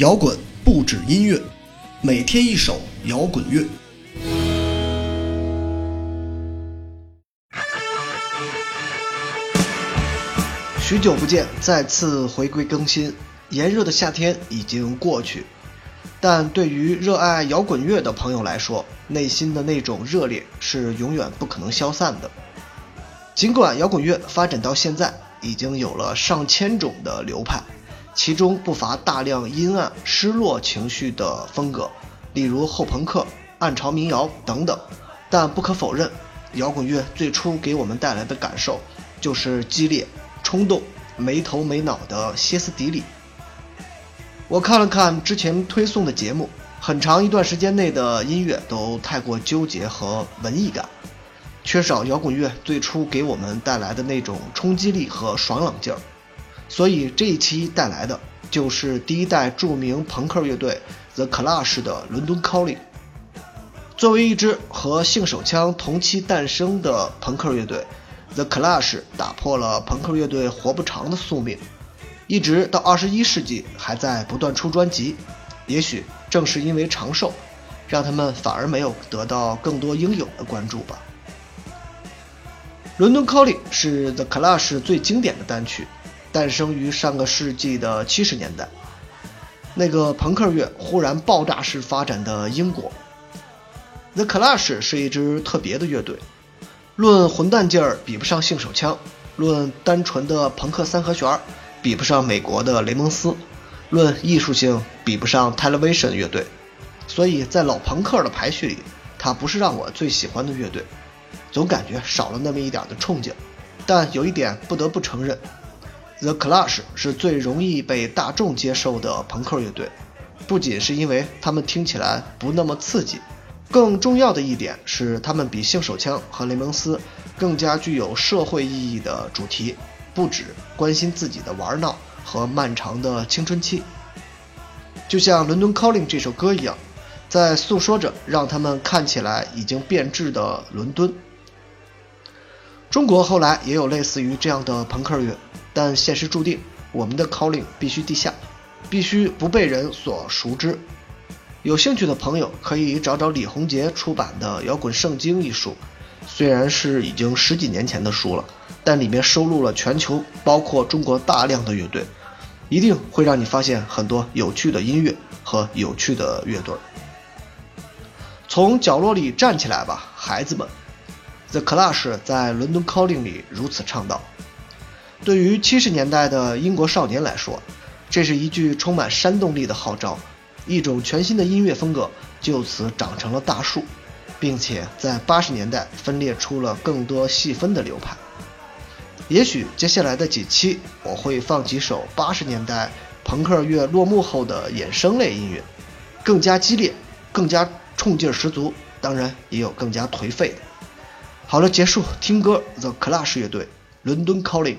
摇滚不止音乐，每天一首摇滚乐。许久不见，再次回归更新。炎热的夏天已经过去，但对于热爱摇滚乐的朋友来说，内心的那种热烈是永远不可能消散的。尽管摇滚乐发展到现在，已经有了上千种的流派。其中不乏大量阴暗、失落情绪的风格，例如后朋克、暗潮民谣等等。但不可否认，摇滚乐最初给我们带来的感受就是激烈、冲动、没头没脑的歇斯底里。我看了看之前推送的节目，很长一段时间内的音乐都太过纠结和文艺感，缺少摇滚乐最初给我们带来的那种冲击力和爽朗劲儿。所以这一期带来的就是第一代著名朋克乐队 The Clash 的《伦敦 Calling》。作为一支和性手枪同期诞生的朋克乐队，The Clash 打破了朋克乐队活不长的宿命，一直到二十一世纪还在不断出专辑。也许正是因为长寿，让他们反而没有得到更多应有的关注吧。《伦敦 Calling》是 The Clash 最经典的单曲。诞生于上个世纪的七十年代，那个朋克乐忽然爆炸式发展的英国，The Clash 是一支特别的乐队。论混蛋劲儿，比不上性手枪；论单纯的朋克三和弦，比不上美国的雷蒙斯；论艺术性，比不上 Television 乐队。所以在老朋克的排序里，它不是让我最喜欢的乐队，总感觉少了那么一点的冲劲。但有一点不得不承认。The Clash 是最容易被大众接受的朋克乐队，不仅是因为他们听起来不那么刺激，更重要的一点是他们比性手枪和雷蒙斯更加具有社会意义的主题，不只关心自己的玩闹和漫长的青春期。就像《伦敦 Calling》这首歌一样，在诉说着让他们看起来已经变质的伦敦。中国后来也有类似于这样的朋克乐。但现实注定，我们的 calling 必须地下，必须不被人所熟知。有兴趣的朋友可以找找李洪杰出版的《摇滚圣经》一书，虽然是已经十几年前的书了，但里面收录了全球包括中国大量的乐队，一定会让你发现很多有趣的音乐和有趣的乐队。从角落里站起来吧，孩子们！The Clash 在《伦敦 Calling》里如此唱道。对于七十年代的英国少年来说，这是一句充满煽动力的号召，一种全新的音乐风格就此长成了大树，并且在八十年代分裂出了更多细分的流派。也许接下来的几期我会放几首八十年代朋克乐落幕后的衍生类音乐，更加激烈，更加冲劲十足，当然也有更加颓废的。好了，结束听歌，The Clash 乐队，伦敦 Calling。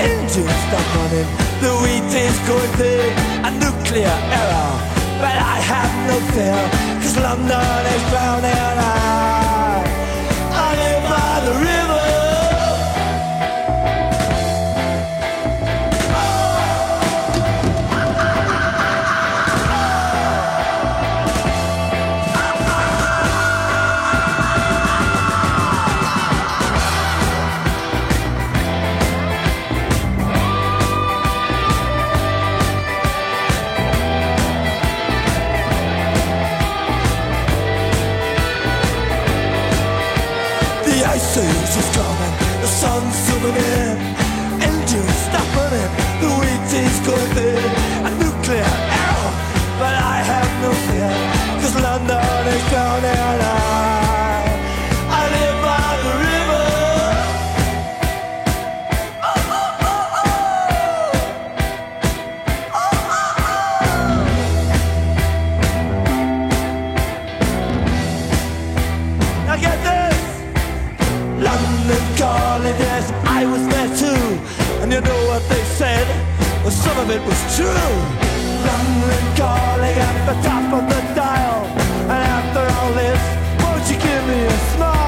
engines stop running, the wheat is going big, a nuclear error. But I have no fear, cause London is drowning. I, Ice is coming, the sun's zooming in, engines stop running, the wheat is going thin, a nuclear arrow, but I have no fear, cause London is drowning, what they said? Well, some of it was true. London calling at the top of the dial. And after all this, won't you give me a smile?